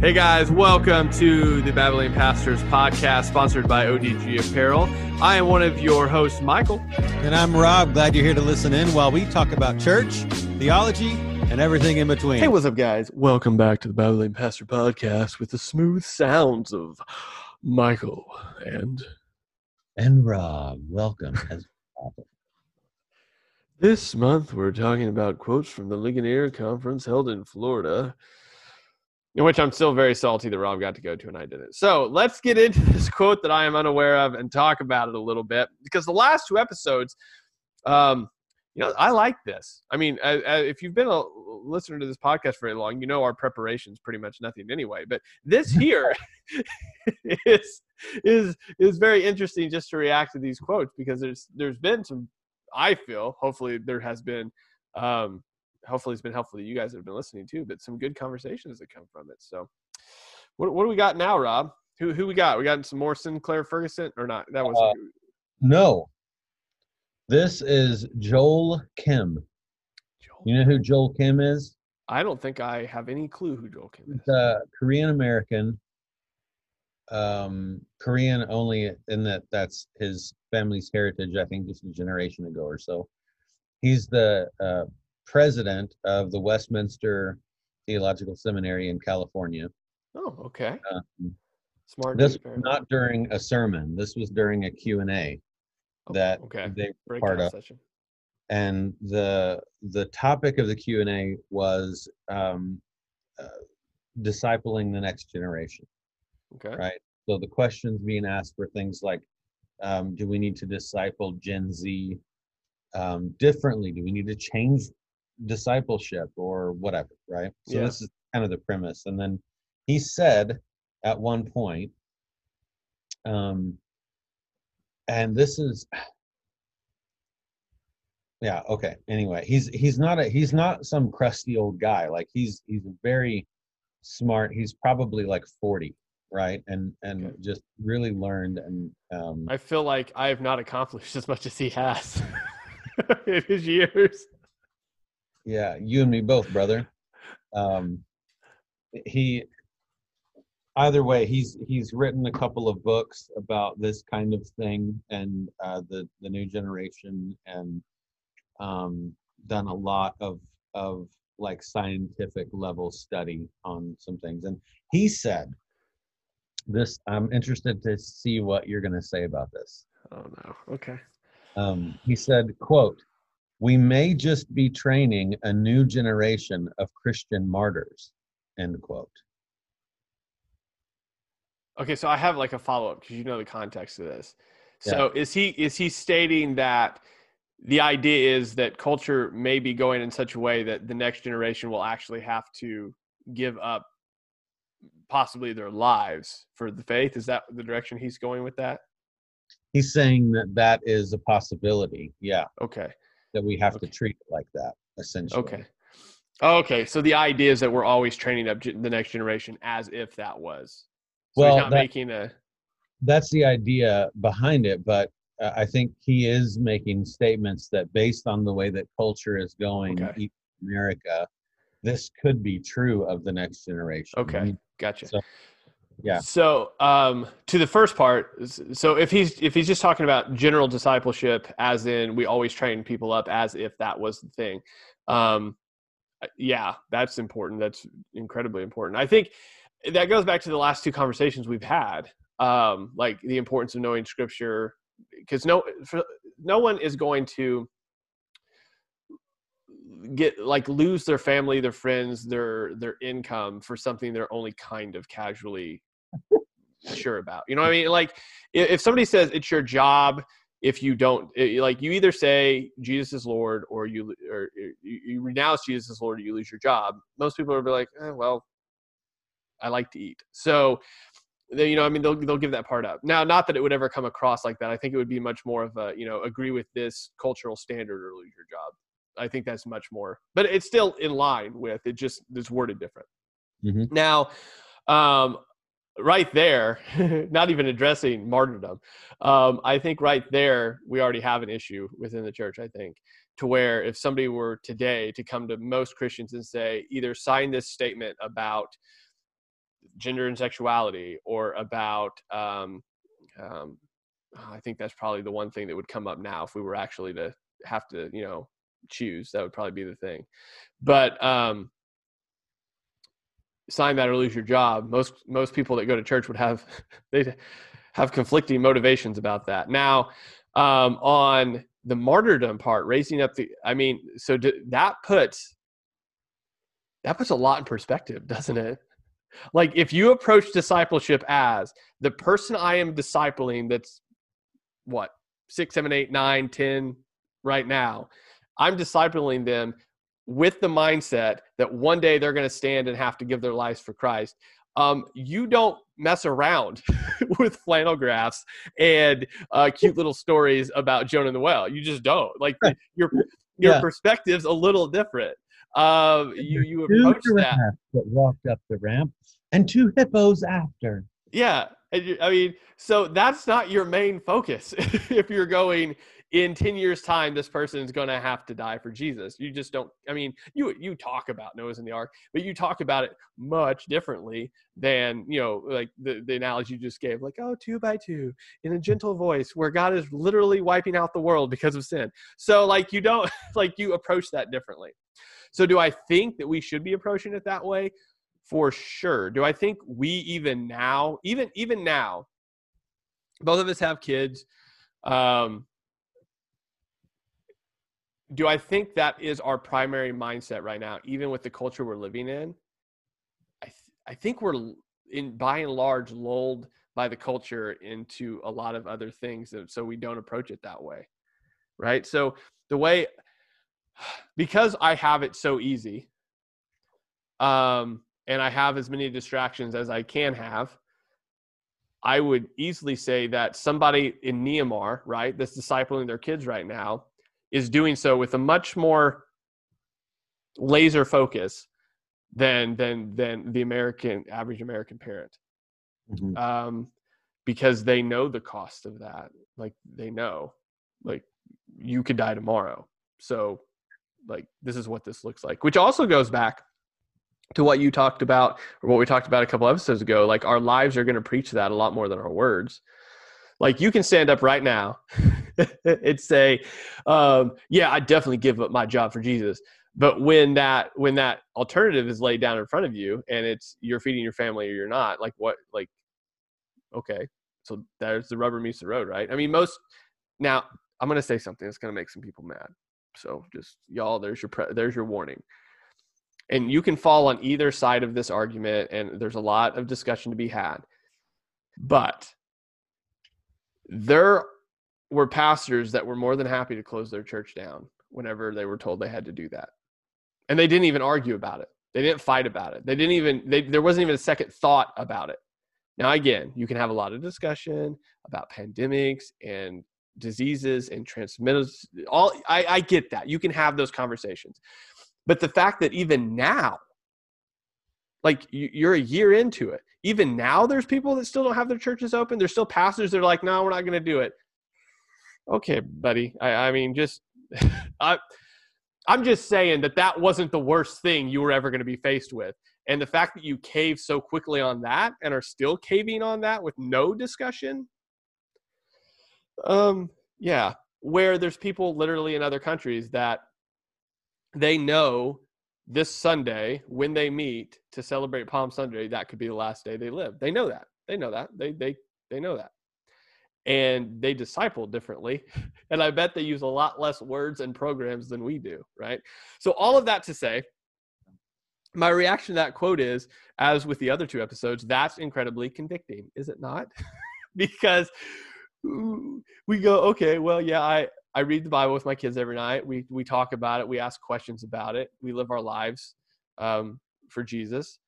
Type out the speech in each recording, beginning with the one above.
Hey guys, welcome to the Babylon Pastors podcast sponsored by ODG Apparel. I am one of your hosts, Michael. And I'm Rob. Glad you're here to listen in while we talk about church, theology, and everything in between. Hey, what's up, guys? Welcome back to the Babylon Pastor podcast with the smooth sounds of Michael and and Rob. Welcome. this month, we're talking about quotes from the Ligonier Conference held in Florida in which I'm still very salty that Rob got to go to and I didn't. So let's get into this quote that I am unaware of and talk about it a little bit because the last two episodes, um, you know, I like this. I mean, I, I, if you've been a listener to this podcast very long, you know our preparation's pretty much nothing anyway. But this here is is is very interesting just to react to these quotes because there's there's been some. I feel hopefully there has been um, hopefully it's been helpful to you guys that have been listening too, but some good conversations that come from it. So what, what do we got now, Rob? Who, who we got? We got some more Sinclair Ferguson or not? That was uh, no. This is Joel Kim. Joel. You know who Joel Kim is? I don't think I have any clue who Joel Kim is. Korean American. Um, Korean only in that that's his family's heritage. I think just a generation ago or so. He's the uh, president of the Westminster Theological Seminary in California. Oh, okay. Um, Smart. This was not during a sermon. This was during a Q&A oh, that okay. they were part of. Session. And the the topic of the Q&A was um, uh, discipling the next generation. Okay. Right. So the questions being asked were things like, um, do we need to disciple Gen Z um, differently? Do we need to change discipleship or whatever, right? So yeah. this is kind of the premise. And then he said at one point, um, and this is yeah okay anyway he's he's not a he's not some crusty old guy like he's he's very smart he's probably like 40 right and and okay. just really learned and um i feel like i have not accomplished as much as he has in his years yeah, you and me both, brother. Um, he either way, he's he's written a couple of books about this kind of thing and uh, the the new generation, and um, done a lot of of like scientific level study on some things. And he said, "This I'm interested to see what you're going to say about this." Oh no. Okay. Um, he said, "quote." We may just be training a new generation of Christian martyrs. End quote. Okay, so I have like a follow up because you know the context of this. So yeah. is he is he stating that the idea is that culture may be going in such a way that the next generation will actually have to give up possibly their lives for the faith? Is that the direction he's going with that? He's saying that that is a possibility. Yeah. Okay that we have okay. to treat it like that essentially. Okay. Okay, so the idea is that we're always training up the next generation as if that was. So well, not that, making a. That's the idea behind it, but uh, I think he is making statements that, based on the way that culture is going okay. in America, this could be true of the next generation. Okay, gotcha. So, yeah. So um to the first part so if he's if he's just talking about general discipleship as in we always train people up as if that was the thing um yeah that's important. That's incredibly important. I think that goes back to the last two conversations we've had um like the importance of knowing scripture because no no one is going to get like lose their family their friends their their income for something they're only kind of casually sure about. You know what I mean? Like if somebody says it's your job, if you don't like, you either say Jesus is Lord or you or you renounce Jesus as Lord, or you lose your job. Most people are be like, eh, well, I like to eat, so they, you know, I mean, they'll they'll give that part up. Now, not that it would ever come across like that. I think it would be much more of a you know agree with this cultural standard or lose your job. I think that's much more, but it's still in line with it. Just it's worded different. Mm-hmm. Now, um, right there, not even addressing martyrdom, um, I think right there we already have an issue within the church. I think to where if somebody were today to come to most Christians and say either sign this statement about gender and sexuality or about um, um, I think that's probably the one thing that would come up now if we were actually to have to, you know, choose. That would probably be the thing. But um, sign that or lose your job. Most most people that go to church would have they have conflicting motivations about that. Now, um, on the martyrdom part, raising up the, I mean, so do, that puts that puts a lot in perspective, doesn't it? Like if you approach discipleship as the person I am discipling, that's what six, seven, eight, nine, ten, right now, I'm discipling them with the mindset that one day they're going to stand and have to give their lives for Christ. Um, you don't mess around with flannel graphs and uh, cute little stories about Jonah and the whale. You just don't. Like your your yeah. perspective's a little different. Um, you you approach that. that walked up the ramp and two hippos after. Yeah, I mean, so that's not your main focus. if you're going in 10 years time this person is going to have to die for jesus. You just don't i mean you you talk about noah's in the ark but you talk about it much differently than you know like the, the analogy you just gave like oh two by two in a gentle voice where god is literally wiping out the world because of sin. So like you don't like you approach that differently. So do i think that we should be approaching it that way? For sure. Do i think we even now even even now both of us have kids um do I think that is our primary mindset right now, even with the culture we're living in? I th- I think we're in by and large lulled by the culture into a lot of other things, so we don't approach it that way, right? So the way because I have it so easy, um, and I have as many distractions as I can have. I would easily say that somebody in Myanmar, right, that's discipling their kids right now, is doing so with a much more laser focus than than than the American average American parent, mm-hmm. um, because they know the cost of that. Like they know, like you could die tomorrow. So, like this is what this looks like. Which also goes back to what you talked about, or what we talked about a couple episodes ago. Like our lives are going to preach that a lot more than our words. Like you can stand up right now and say, um, "Yeah, I definitely give up my job for Jesus." But when that when that alternative is laid down in front of you, and it's you're feeding your family or you're not, like what? Like, okay, so there's the rubber meets the road, right? I mean, most now I'm gonna say something that's gonna make some people mad. So just y'all, there's your pre- there's your warning. And you can fall on either side of this argument, and there's a lot of discussion to be had. But there were pastors that were more than happy to close their church down whenever they were told they had to do that. And they didn't even argue about it. They didn't fight about it. They didn't even they, there wasn't even a second thought about it. Now again, you can have a lot of discussion about pandemics and diseases and transmitters all I, I get that. You can have those conversations. But the fact that even now like you're a year into it. Even now there's people that still don't have their churches open. There's still pastors that are like no we're not going to do it. Okay buddy. I, I mean just I, i'm just saying that that wasn't the worst thing you were ever going to be faced with. And the fact that you cave so quickly on that and are still caving on that with no discussion um yeah where there's people literally in other countries that they know this Sunday when they meet to celebrate Palm Sunday, that could be the last day they live. They know that. They know that. They they they know that. And they disciple differently. And I bet they use a lot less words and programs than we do, right? So all of that to say, my reaction to that quote is, as with the other two episodes, that's incredibly convicting, is it not? because we go, okay, well, yeah, I I read the Bible with my kids every night. We we talk about it. We ask questions about it. We live our lives um, for Jesus.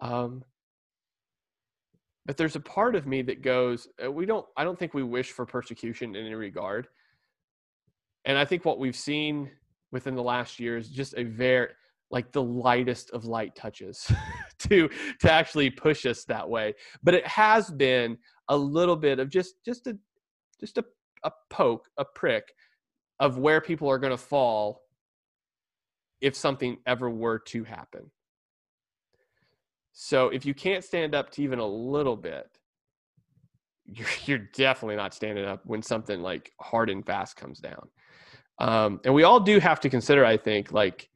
Um, but there's a part of me that goes, uh, we don't. I don't think we wish for persecution in any regard. And I think what we've seen within the last year is just a very like the lightest of light touches to to actually push us that way. But it has been a little bit of just just a just a a poke, a prick of where people are going to fall if something ever were to happen. So if you can't stand up to even a little bit, you're, you're definitely not standing up when something like hard and fast comes down. Um, and we all do have to consider, I think, like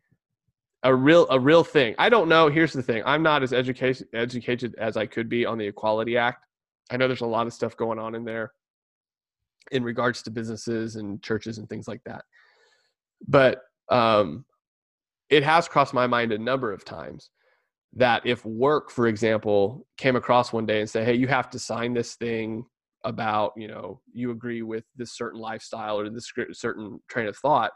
a real a real thing. I don't know. Here's the thing: I'm not as educated educated as I could be on the Equality Act. I know there's a lot of stuff going on in there in regards to businesses and churches and things like that. But um, it has crossed my mind a number of times that if work, for example, came across one day and say, "Hey, you have to sign this thing about you know you agree with this certain lifestyle or this certain train of thought,"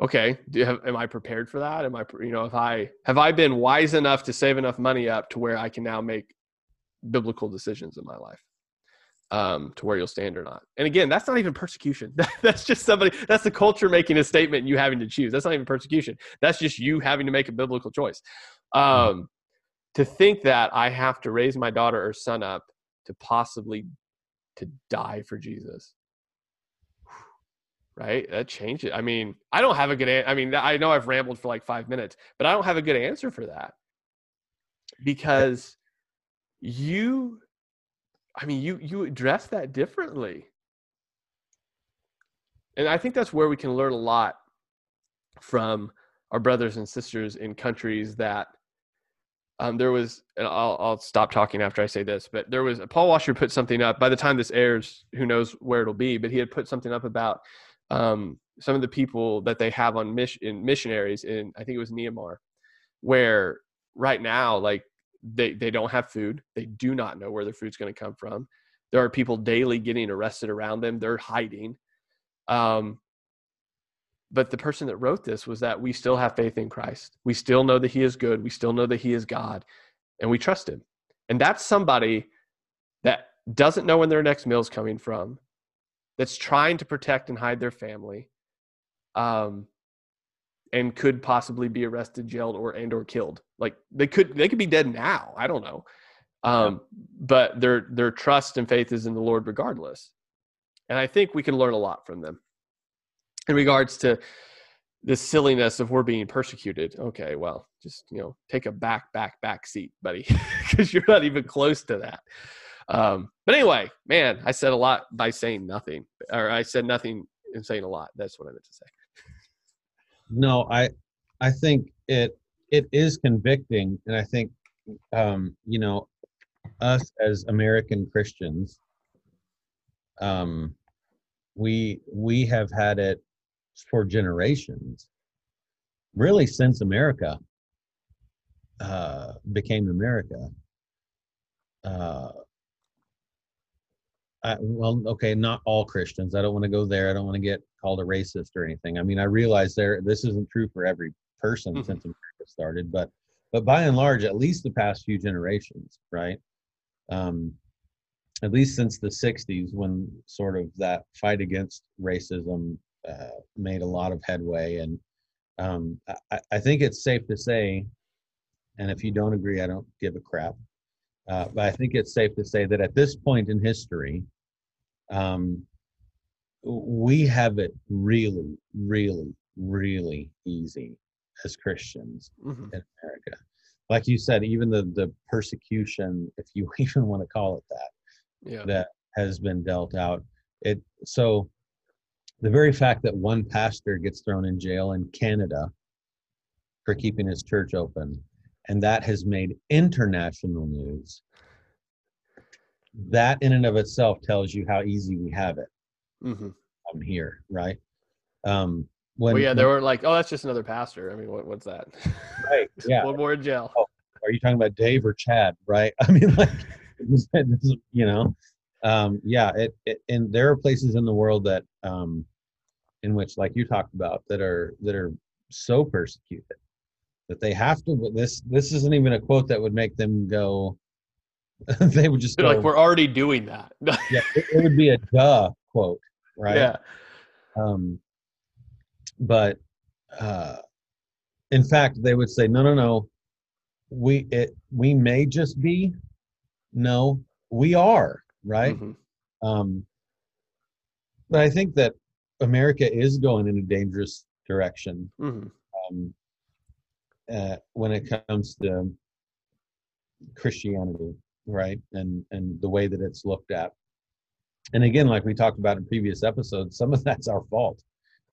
okay, have, am I prepared for that? Am I you know if I have I been wise enough to save enough money up to where I can now make biblical decisions in my life? Um, to where you'll stand or not. And again, that's not even persecution. that's just somebody, that's the culture making a statement and you having to choose. That's not even persecution. That's just you having to make a biblical choice. Hmm. Um, to think that I have to raise my daughter or son up to possibly to die for Jesus. Right? That changes. I mean, I don't have a good, I mean, I know I've rambled for like five minutes, but I don't have a good answer for that because you I mean, you you address that differently, and I think that's where we can learn a lot from our brothers and sisters in countries that um, there was and I'll, I'll stop talking after i say this but there was paul washer put something up by the time this airs who knows where it'll be but he had put something up about um, some of the people that they have on mission in missionaries in i think it was myanmar where right now like they they don't have food. They do not know where their food's going to come from. There are people daily getting arrested around them. They're hiding. Um, but the person that wrote this was that we still have faith in christ. We still know that he is good. We still know that he is god and we trust him. And that's somebody that doesn't know when their next meal is coming from that's trying to protect and hide their family um, and could possibly be arrested, jailed, or and or killed. Like they could they could be dead now. I don't know. Um, but their their trust and faith is in the Lord regardless. And I think we can learn a lot from them. In regards to the silliness of we're being persecuted. Okay, well, just you know, take a back, back, back seat, buddy, because you're not even close to that. Um, but anyway, man, I said a lot by saying nothing, or I said nothing and saying a lot. That's what I meant to say. No, I I think it it is convicting, and I think um, you know us as American Christians, um, we we have had it for generations, really since America uh, became America. Uh, I, well, okay, not all Christians. I don't want to go there. I don't want to get called a racist or anything. I mean, I realize there this isn't true for every person mm-hmm. since America started, but but by and large, at least the past few generations, right? Um, at least since the '60s, when sort of that fight against racism uh, made a lot of headway, and um, I, I think it's safe to say, and if you don't agree, I don't give a crap. Uh, but I think it's safe to say that at this point in history, um, we have it really, really, really easy as Christians mm-hmm. in America. Like you said, even the the persecution, if you even want to call it that, yeah. that has been dealt out. It so the very fact that one pastor gets thrown in jail in Canada for keeping his church open, and that has made international news. That in and of itself tells you how easy we have it mm-hmm. um, here, right? Um, when, well, yeah, they were like, "Oh, that's just another pastor." I mean, what, what's that? Right. Yeah. One more in jail. Oh, are you talking about Dave or Chad? Right. I mean, like, you know, um, yeah. It, it and there are places in the world that, um, in which, like you talked about, that are that are so persecuted that they have to. This this isn't even a quote that would make them go. they would just go, like, "We're already doing that." yeah, it, it would be a duh quote right? Yeah. Um, but uh, in fact, they would say, no, no, no, we it we may just be, no, we are right. Mm-hmm. Um, but I think that America is going in a dangerous direction mm-hmm. um, uh, when it comes to Christianity, right? And and the way that it's looked at. And again, like we talked about in previous episodes, some of that's our fault,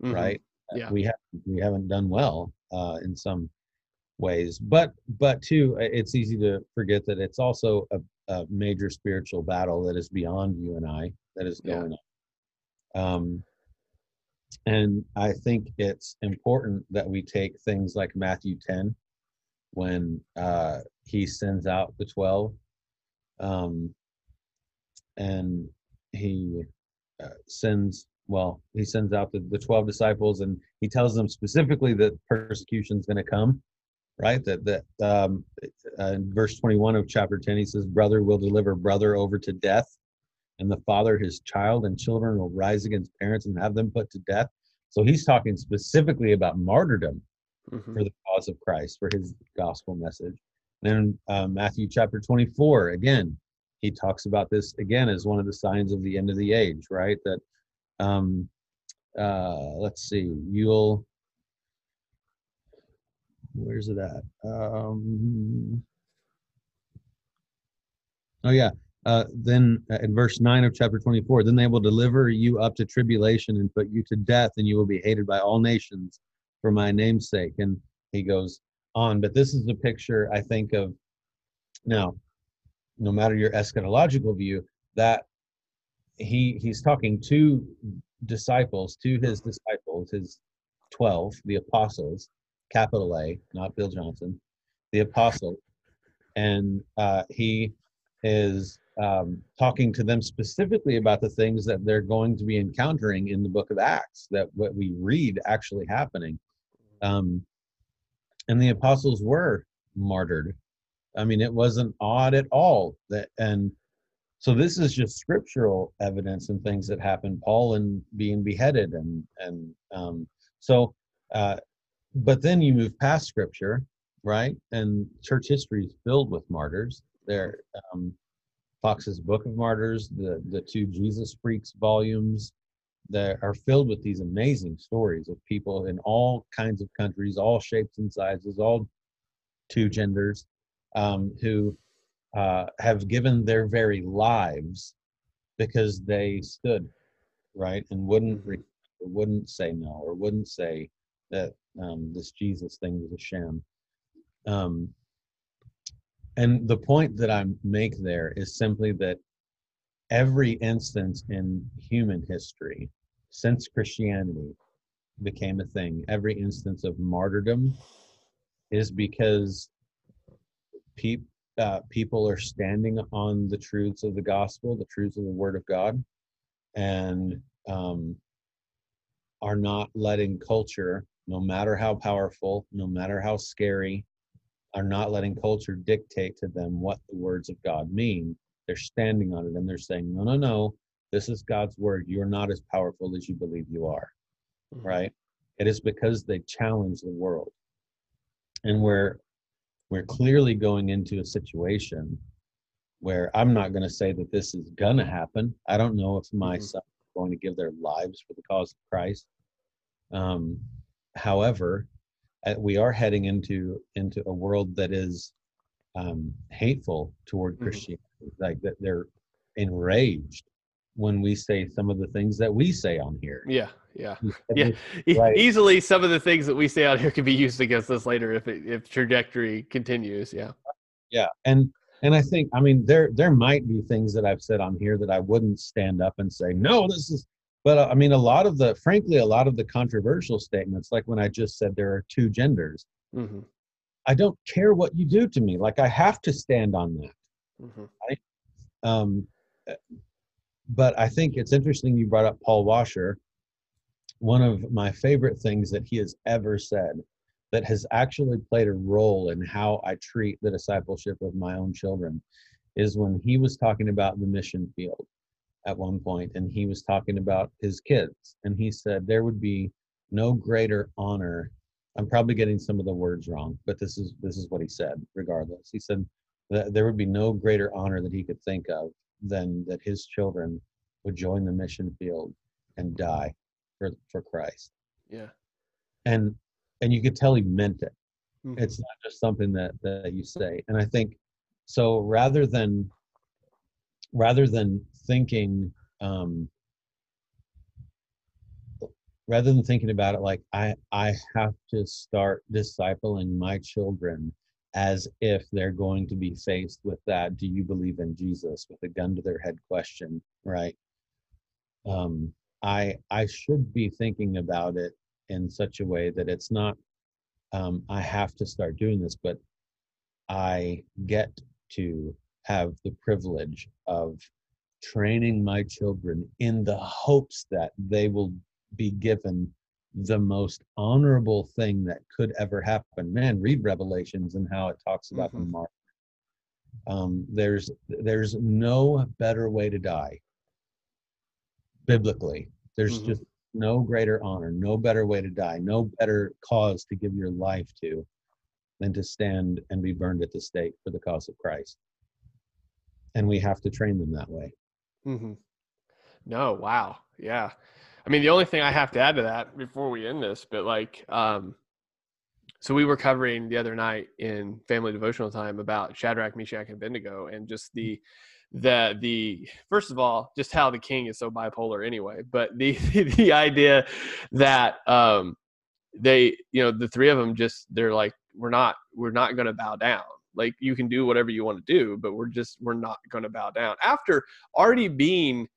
Mhm. right? Yeah. We have we haven't done well uh, in some ways, but but too, uh, it's easy to forget that it's also a, a major spiritual battle that is beyond you and I that is Yeah. going on. Um, and I think it's important that we take things like Matthew 10 when uh, he sends out the 12 um, and he uh, sends well he sends out the, the 12 disciples and he tells them specifically that persecution is going to come right that that um, uh, in verse 21 of chapter 10 he says brother will deliver brother over to death and the father his child and children will rise against parents and have them put to death so he's talking specifically about martyrdom Mhm. for the cause of Christ, for his gospel message. And Then uh, Matthew chapter 24, again, he talks about this again as one of the signs of the end of the age, right? That, um, uh, let's see, you'll, where's it at? Um, oh, yeah. Uh, then uh, in verse 9 of chapter 24, then they will deliver you up to tribulation and put you to death, and you will be hated by all nations for my name's sake. And he goes on. But this is the picture I think of now, no matter your eschatological view, that he he's talking to disciples, to his disciples, his 12, the apostles, capital A, not Bill Johnson, the apostle, And uh, he is um, talking to them specifically about the things that they're going to be encountering in the book of Acts, that what we read actually happening. Um, and the apostles were martyred. I mean, it wasn't odd at all that, and so this is just scriptural evidence and things that happened. Paul and being beheaded, and and um, so, uh, but then you move past scripture, right? And church history is filled with martyrs. There, um, Fox's Book of Martyrs, the the two Jesus Freaks volumes, that are filled with these amazing stories of people in all kinds of countries, all shapes and sizes, all two genders, um, who uh, have given their very lives because they stood right and wouldn't re- wouldn't say no or wouldn't say that um, this Jesus thing was a sham. Um, and the point that I make there is simply that every instance in human history since Christianity became a thing, every instance of martyrdom is because pe- uh, people are standing on the truths of the gospel, the truths of the Word of God, and um, are not letting culture, no matter how powerful, no matter how scary, are not letting culture dictate to them what the words of God mean. They're standing on it and they're saying, no, no, no, this is God's word. You're not as powerful as you believe you are, Mhm. right? It is because they challenge the world. And we're we're clearly going into a situation where I'm not going to say that this is going to happen. I don't know if my Mhm. son is going to give their lives for the cause of Christ. Um, however, uh, we are heading into into a world that is um, hateful toward Mhm. Christianity. Like that, they're enraged when we say some of the things that we say on here. Yeah, yeah, yeah. Right. Easily, some of the things that we say out here can be used against us later if it, if trajectory continues. Yeah. yeah and and i think i mean there there might be things that i've said on here that i wouldn't stand up and say no this is but uh, i mean a lot of the frankly a lot of the controversial statements like when i just said there are two genders hmm i don't care what you do to me like i have to stand on that hmm um but i think it's interesting you brought up paul washer. One of my favorite things that he has ever said that has actually played a role in how I treat the discipleship of my own children is when he was talking about the mission field at one point and he was talking about his kids and he said there would be no greater honor. I'm probably getting some of the words wrong but this is this is what he said regardless. He said that there would be no greater honor that he could think of than that his children would join the mission field and die for for christ Yeah. and and you could tell he meant it Mhm. it's not just something that that you say and i think so rather than rather than thinking um, rather than thinking about it like I I have to start discipling my children as if they're going to be faced with that do you believe in Jesus? with a gun to their head question right? Um I I should be thinking about it in such a way that it's not um I have to start doing this but I get to have the privilege of training my children in the hopes that they will be given the most honorable thing that could ever happen. Man, read Revelations and how it talks about mm-hmm. the mark. Um, there's there's no better way to die. Biblically, there's mm-hmm. just no greater honor, no better way to die, no better cause to give your life to than to stand and be burned at the stake for the cause of Christ. And we have to train them that way. Mm-hmm. No, wow, yeah. I mean, the only thing I have to add to that before we end this, but like, um, so we were covering the other night in family devotional time about Shadrach, Meshach, and Abednego, and just the the the first of all, just how the king is so bipolar anyway, but the the idea that um, they, you know, the three of them just they're like, we're not we're not going to bow down. Like you can do whatever you want to do, but we're just we're not going to bow down after already being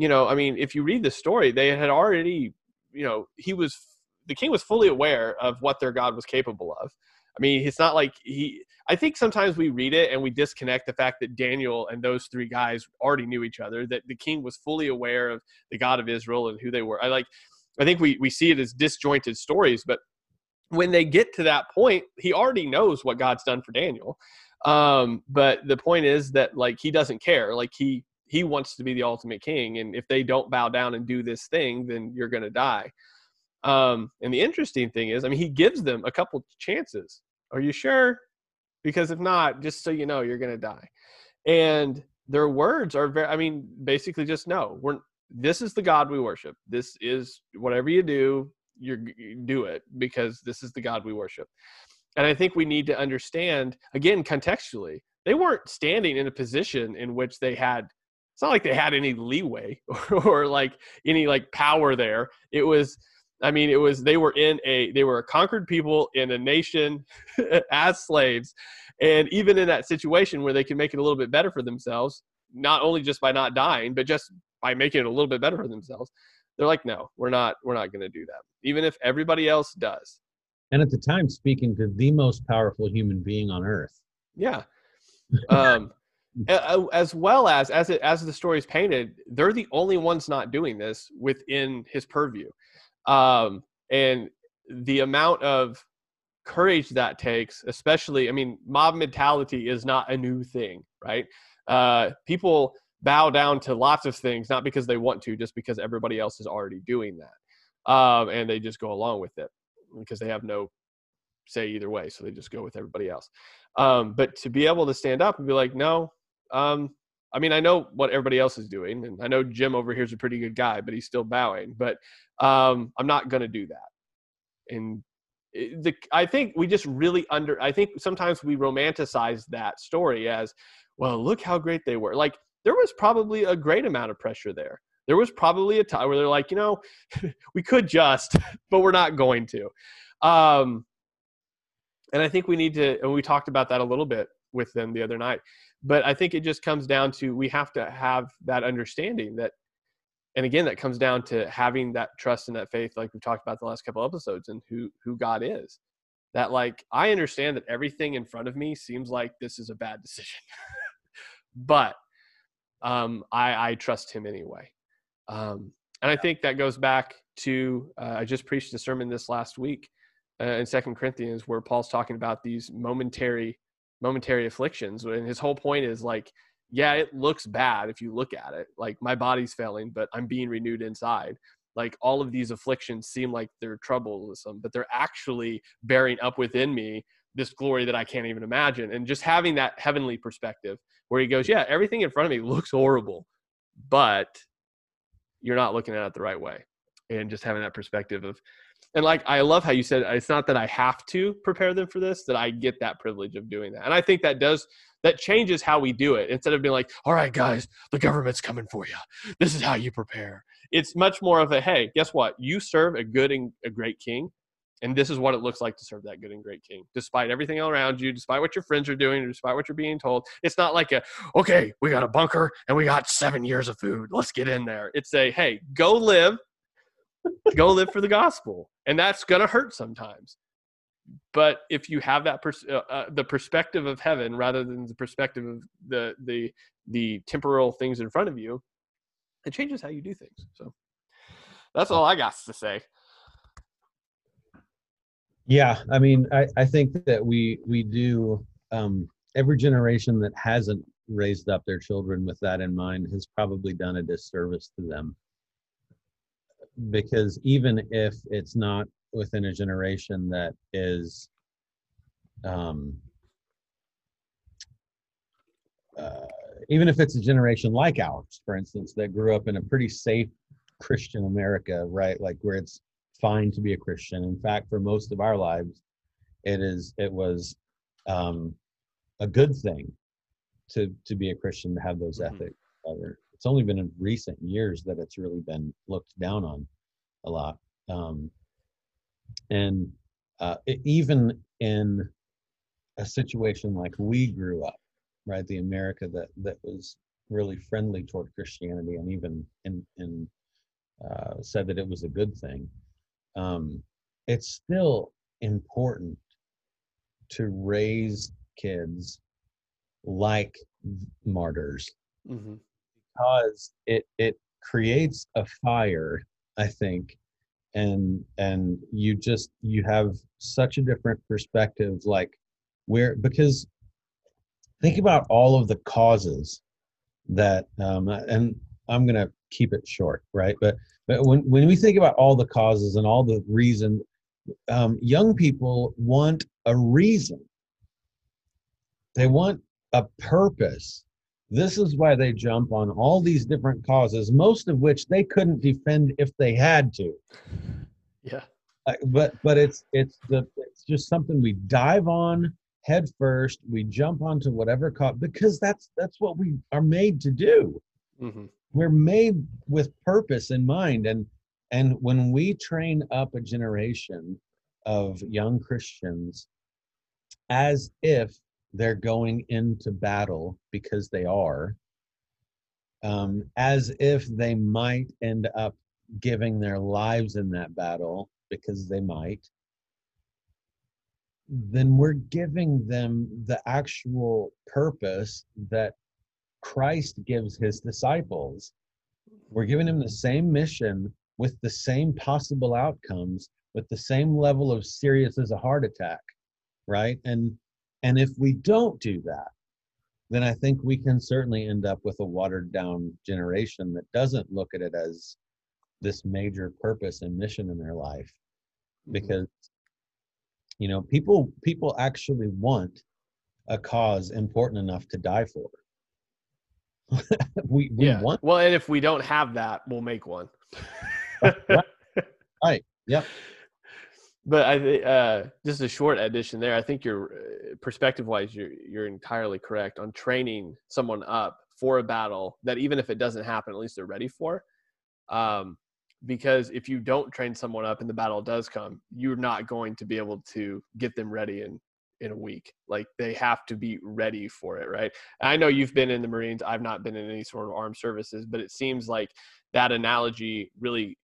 you know, I mean, if you read the story, they had already, you know, he was the king was fully aware of what their God was capable of. I mean, it's not like he. I think sometimes we read it and we disconnect the fact that Daniel and those three guys already knew each other. That the king was fully aware of the God of Israel and who they were. I like. I think we we see it as disjointed stories, but when they get to that point, he already knows what God's done for Daniel. Um, but the point is that like he doesn't care. Like he he wants to be the ultimate king and if they don't bow down and do this thing then you're going to die. Um, and the interesting thing is i mean he gives them a couple chances. Are you sure? Because if not just so you know you're going to die. And their words are very i mean basically just no. We're this is the god we worship. This is whatever you do you do it because this is the god we worship. And i think we need to understand again contextually they weren't standing in a position in which they had it's not like they had any leeway or, or like any like power there. It was I mean, it was they were in a they were a conquered people in a nation as slaves, and even in that situation where they can make it a little bit better for themselves, not only just by not dying, but just by making it a little bit better for themselves, they're like, no, we're not we're not going to do that, even if everybody else does. And at the time, speaking to the most powerful human being on earth. Yeah. Um, as well as as it as the story is painted they're the only ones not doing this within his purview. Um, and the amount of courage that takes especially i mean mob mentality is not a new thing right? Uh, people bow down to lots of things not because they want to just because everybody else is already doing that. Um, and they just go along with it because they have no say either way so they just go with everybody else. Um, but to be able to stand up and be like no um, I mean, I know what everybody else is doing, and I know Jim over here is a pretty good guy, but he's still bowing. But um, I'm not going to do that. And the, I think we just really under. I think sometimes we romanticize that story as, well, look how great they were. Like there was probably a great amount of pressure there. There was probably a time where they're like, you know, we could just, but we're not going to. Um, and I think we need to, and we talked about that a little bit with them the other night but i think it just comes down to we have to have that understanding that and again that comes down to having that trust and that faith like we've talked about the last couple episodes and who who god is. That like i understand that everything in front of me seems like this is a bad decision but um i i trust him anyway. Um and i think that goes back to uh, i just preached a sermon this last week uh, in second corinthians where paul's talking about these momentary momentary afflictions and his whole point is like yeah it looks bad if you look at it. Like my body's failing but i'm being renewed inside. Like all of these afflictions seem like they're troublesome but they're actually bearing up within me this glory that i can't even imagine. And just having that heavenly perspective where he goes yeah everything in front of me looks horrible but you're not looking at it the right way. And just having that perspective of and like I love how you said it's not that I have to prepare them for this, that I get that privilege of doing that. And I think that does that changes how we do it. Instead of being like all right guys the government's coming for you this is how you prepare. It's much more of a hey guess what? You serve a good and a great king and this is what it looks like to serve that good and great king despite everything around you despite what your friends are doing despite what you're being told. It's not like a okay we got a bunker and we got seven years of food. Let's get in there. It's a hey go live go live for the gospel and that's gonna hurt sometimes. But if you have that pers- uh, uh, the perspective of heaven rather than the perspective of the the the temporal things in front of you it changes how you do things so. That's all i got to say. Yeah i mean i i think that we we do um every generation that hasn't raised up their children with that in mind has probably done a disservice to them because even if it's not within a generation that is um, uh, even if it's a generation like ours, for instance, that grew up in a pretty safe Christian America, right? Like where it's fine to be a Christian. In fact, for most of our lives, it is it was um, a good thing to to be a Christian to have those mm-hmm. ethics. It's only been in recent years that it's really been looked down on a lot. Um, and uh, even in a situation like we grew up, right, the America that that was really friendly toward Christianity and even in, in uh, said that it was a good thing. Um, it's still important to raise kids like martyrs mm-hmm. Because it it creates a fire i think and and you just you have such a different perspective like where because think about all of the causes that um and i'm gonna keep it short right? But but when when we think about all the causes and all the reason um, young people want a reason. They want a purpose this is why they jump on all these different causes, most of which they couldn't defend if they had to. Yeah. Uh, but but it's it's the it's just something we dive on head first. We jump onto whatever cause because that's that's what we are made to do. Mm-hmm. We're made with purpose in mind, and and when we train up a generation of young Christians as if they're going into battle because they are, um, as if they might end up giving their lives in that battle because they might, then we're giving them the actual purpose that Christ gives his disciples. We're giving them the same mission with the same possible outcomes, with the same level of serious as a heart attack, right? And and if we don't do that, then I think we can certainly end up with a watered down generation that doesn't look at it as this major purpose and mission in their life. Mm-hmm. Because you know, people people actually want a cause important enough to die for. we, we yeah. want well, and if we don't have that, we'll make one. right. right. Yep but I think uh, just a short addition there. I think your uh, perspective wise, you're you're entirely correct on training someone up for a battle that even if it doesn't happen, at least they're ready for. Um, because if you don't train someone up and the battle does come, you're not going to be able to get them ready in in a week. Like they have to be ready for it, right? I know you've been in the Marines. I've not been in any sort of armed services, but it seems like that analogy really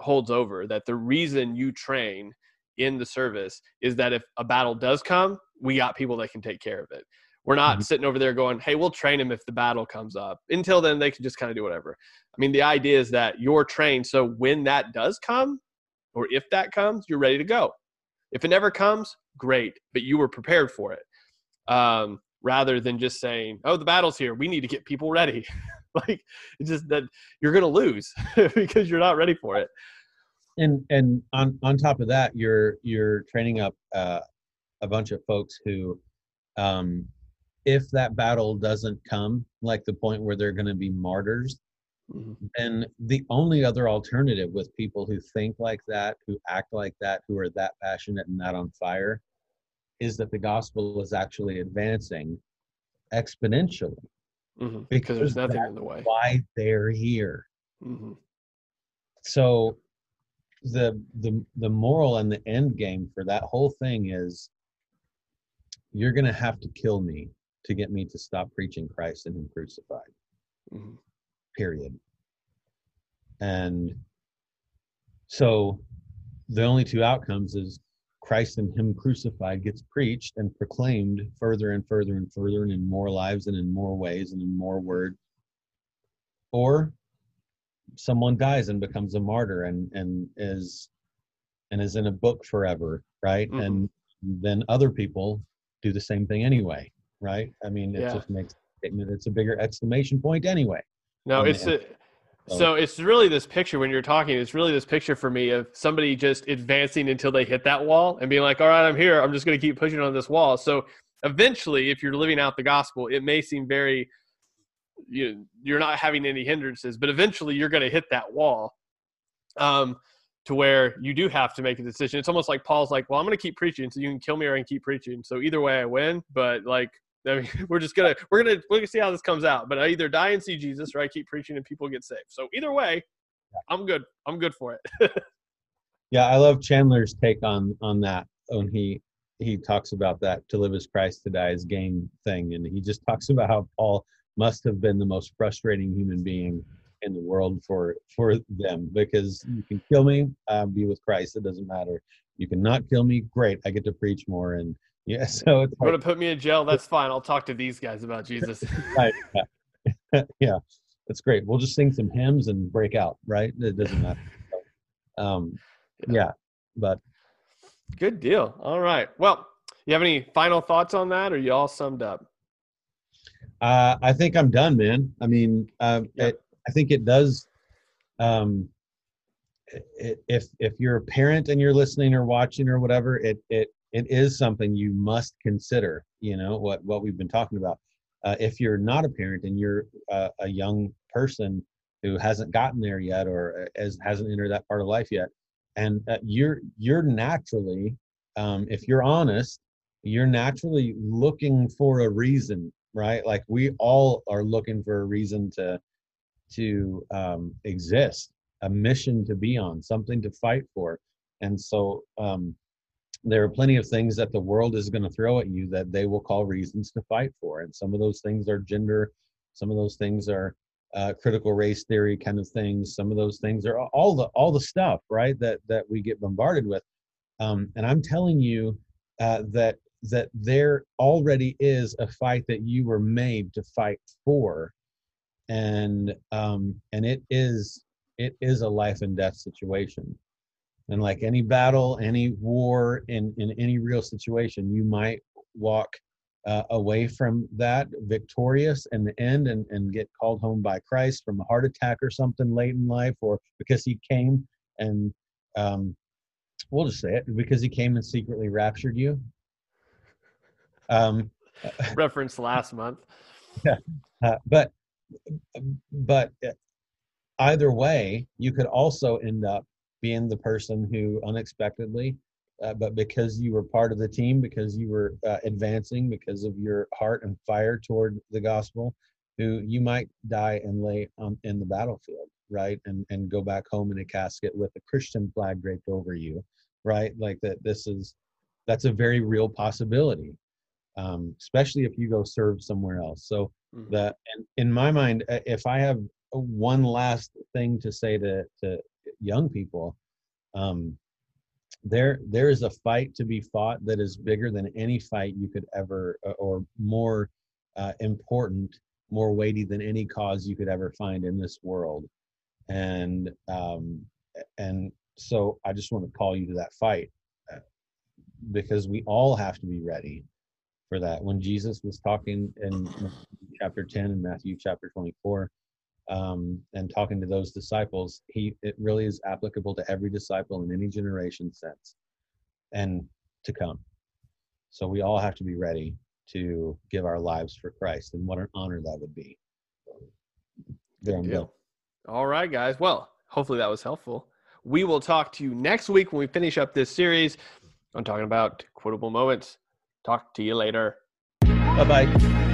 holds over that the reason you train in the service is that if a battle does come, we got people that can take care of it. We're not mm-hmm. sitting over there going, hey, we'll train them if the battle comes up. Until then, they can just kind of do whatever. I mean, the idea is that you're trained so when that does come, or if that comes, you're ready to go. If it never comes, great, but you were prepared for it. Um, rather than just saying, oh, the battle's here, we need to get people ready. like, it's just that you're going to lose because you're not ready for it and and on on top of that you're you're training up uh, a bunch of folks who um if that battle doesn't come like the point where they're going to be martyrs mm-hmm. then the only other alternative with people who think like that who act like that who are that passionate and that on fire is that the gospel is actually advancing exponentially mm-hmm. because there's nothing in the way. Why they're here. Mm-hmm. So the the the moral and the end game for that whole thing is you're going to have to kill me to get me to stop preaching Christ and him crucified. Mm-hmm. Period. And so the only two outcomes is Christ and Him crucified gets preached and proclaimed further and further and further and in more lives and in more ways and in more words. Or someone dies and becomes a martyr and, and is and is in a book forever, right? Mm-hmm. And then other people do the same thing anyway, right? I mean, it yeah. just makes it's a bigger exclamation point anyway. No, it's a, so it's really this picture when you're talking, it's really this picture for me of somebody just advancing until they hit that wall and being like, all right, I'm here. I'm just going to keep pushing on this wall. So eventually, if you're living out the gospel, it may seem very, you, you're not having any hindrances, but eventually you're going to hit that wall um, to where you do have to make a decision. It's almost like Paul's like, well, I'm going to keep preaching so you can kill me or I can keep preaching. So either way I win, but like I mean, we're just gonna we're gonna we're gonna see how this comes out. But I either die and see Jesus, or I keep preaching and people get saved. So either way, I'm good. I'm good for it. yeah, I love Chandler's take on on that when he he talks about that to live as Christ, to die as gain thing, and he just talks about how Paul must have been the most frustrating human being in the world for for them because you can kill me, uh, be with Christ. It doesn't matter. You can not kill me. Great, I get to preach more and yeah, so it's going to put me in jail. That's fine. I'll talk to these guys about Jesus. right. Yeah. yeah, that's great. We'll just sing some hymns and break out. Right? It doesn't matter. Um, yeah. yeah, but good deal. All right. Well, you have any final thoughts on that, or you all summed up? Uh, I think I'm done, man. I mean, uh, it, I think it does. Um, it, if if you're a parent and you're listening or watching or whatever, it it it is something you must consider you know what what we've been talking about. Uh, if you're not a parent and you're uh, a young person who hasn't gotten there yet or as hasn't entered that part of life yet and uh, you're you're naturally um, if you're honest you're naturally looking for a reason right? Like we all are looking for a reason to to um, exist a mission to be on something to fight for. And so um, there are plenty of things that the world is going to throw at you that they will call reasons to fight for and some of those things are gender some of those things are uh, critical race theory kind of things some of those things are all the all the stuff right that that we get bombarded with. Um, and i'm telling you uh, that that there already is a fight that you were made to fight for. And um, and it is it is a life and death situation and like any battle, any war, in, in any real situation, you might walk uh, away from that victorious in the end and, and get called home by Christ from a heart attack or something late in life, or because he came and um, we'll just say it because he came and secretly raptured you. Um, Reference last month. Yeah, uh, but but uh, either way, you could also end up being the person who unexpectedly, uh, but because you were part of the team, because you were uh, advancing, because of your heart and fire toward the gospel, who you might die and lay on, in the battlefield, right? And and go back home in a casket with a Christian flag draped over you, right? Like that. This is that's a very real possibility, um, especially if you go serve somewhere else. So mm-hmm. that, and in my mind, uh, if I have one last thing to say to to young people um, there there is a fight to be fought that is bigger than any fight you could ever uh, or more uh, important more weighty than any cause you could ever find in this world. And um, and so i just want to call you to that fight uh, because we all have to be ready for that. When jesus was talking in chapter 10 and matthew chapter 24 um, and talking to those disciples, he it really is applicable to every disciple in any generation since and to come. So we all have to be ready to give our lives for Christ, and what an honor that would be. Deal. All right, guys. Well, hopefully that was helpful. We will talk to you next week when we finish up this series. I'm talking about quotable moments. Talk to you later. Bye bye.